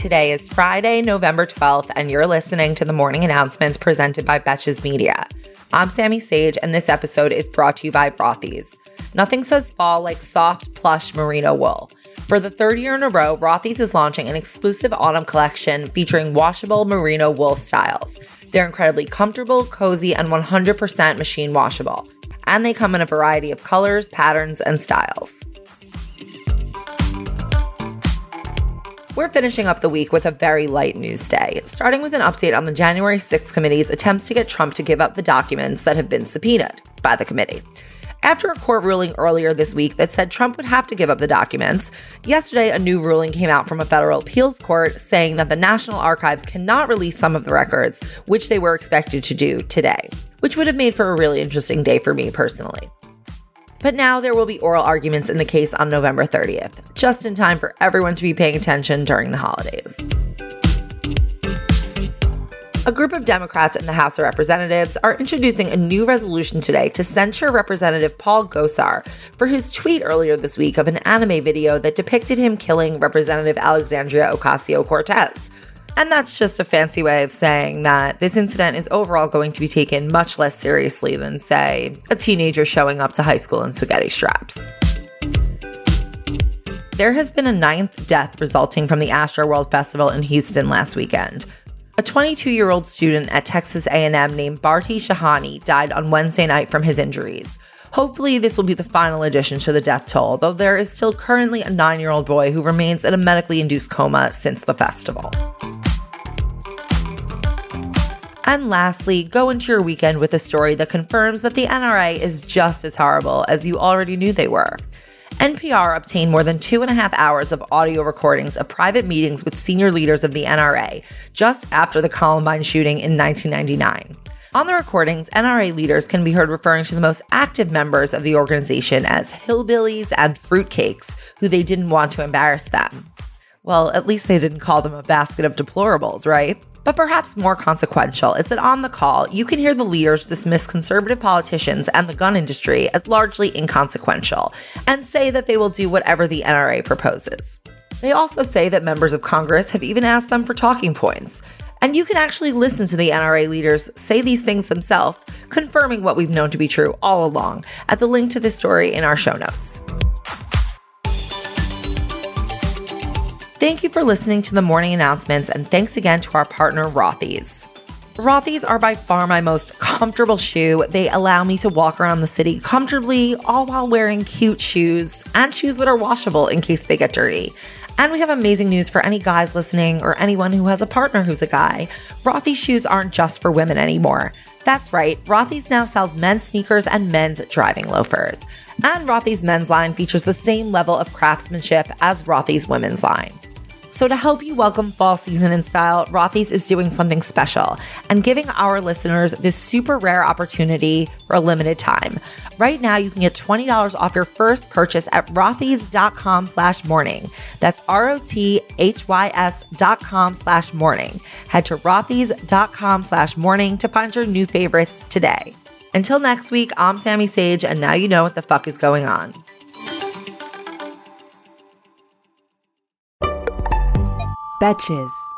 Today is Friday, November 12th, and you're listening to the morning announcements presented by Betches Media. I'm Sami Sage, and this episode is brought to you by Rothy's. Nothing says fall like soft, plush merino wool. For the third year in a row, Rothy's is launching an exclusive autumn collection featuring washable merino wool styles. They're incredibly comfortable, cozy, and 100% machine washable. And they come in a variety of colors, patterns, and styles. We're finishing up the week with a very light news day, starting with an update on the January 6th committee's attempts to get Trump to give up the documents that have been subpoenaed by the committee. After a court ruling earlier this week that said Trump would have to give up the documents, yesterday a new ruling came out from a federal appeals court saying that the National Archives cannot release some of the records, which they were expected to do today, which would have made for a really interesting day for me personally. But now there will be oral arguments in the case on November 30th, just in time for everyone to be paying attention during the holidays. A group of Democrats in the House of Representatives are introducing a new resolution today to censure Representative Paul Gosar for his tweet earlier this week of an anime video that depicted him killing Representative Alexandria Ocasio Cortez. And that's just a fancy way of saying that this incident is overall going to be taken much less seriously than, say, a teenager showing up to high school in spaghetti straps. There has been a ninth death resulting from the Astroworld Festival in Houston last weekend. A 22-year-old student at Texas A&M named Bharti Shahani died on Wednesday night from his injuries. Hopefully, this will be the final addition to the death toll, though there is still currently a nine year old boy who remains in a medically induced coma since the festival. And lastly, go into your weekend with a story that confirms that the NRA is just as horrible as you already knew they were. NPR obtained more than two and a half hours of audio recordings of private meetings with senior leaders of the NRA just after the Columbine shooting in 1999. On the recordings, NRA leaders can be heard referring to the most active members of the organization as hillbillies and fruitcakes, who they didn't want to embarrass them. Well, at least they didn't call them a basket of deplorables, right? But perhaps more consequential is that on the call, you can hear the leaders dismiss conservative politicians and the gun industry as largely inconsequential and say that they will do whatever the NRA proposes. They also say that members of Congress have even asked them for talking points. And you can actually listen to the NRA leaders say these things themselves, confirming what we've known to be true all along at the link to this story in our show notes. Thank you for listening to the morning announcements, and thanks again to our partner, Rothy's. Rothy's are by far my most comfortable shoe. They allow me to walk around the city comfortably, all while wearing cute shoes and shoes that are washable in case they get dirty. And we have amazing news for any guys listening or anyone who has a partner who's a guy. Rothy's shoes aren't just for women anymore. That's right, Rothy's now sells men's sneakers and men's driving loafers. And Rothy's men's line features the same level of craftsmanship as Rothy's women's line. So, to help you welcome fall season in style, Rothy's is doing something special and giving our listeners this super rare opportunity for a limited time. Right now, you can get $20 off your first purchase at rothys.com slash morning. That's R-O-T-H-Y-S dot com slash morning. Head to rothys.com slash morning to find your new favorites today. Until next week, I'm Sami Sage, and now you know what the fuck is going on. Betches.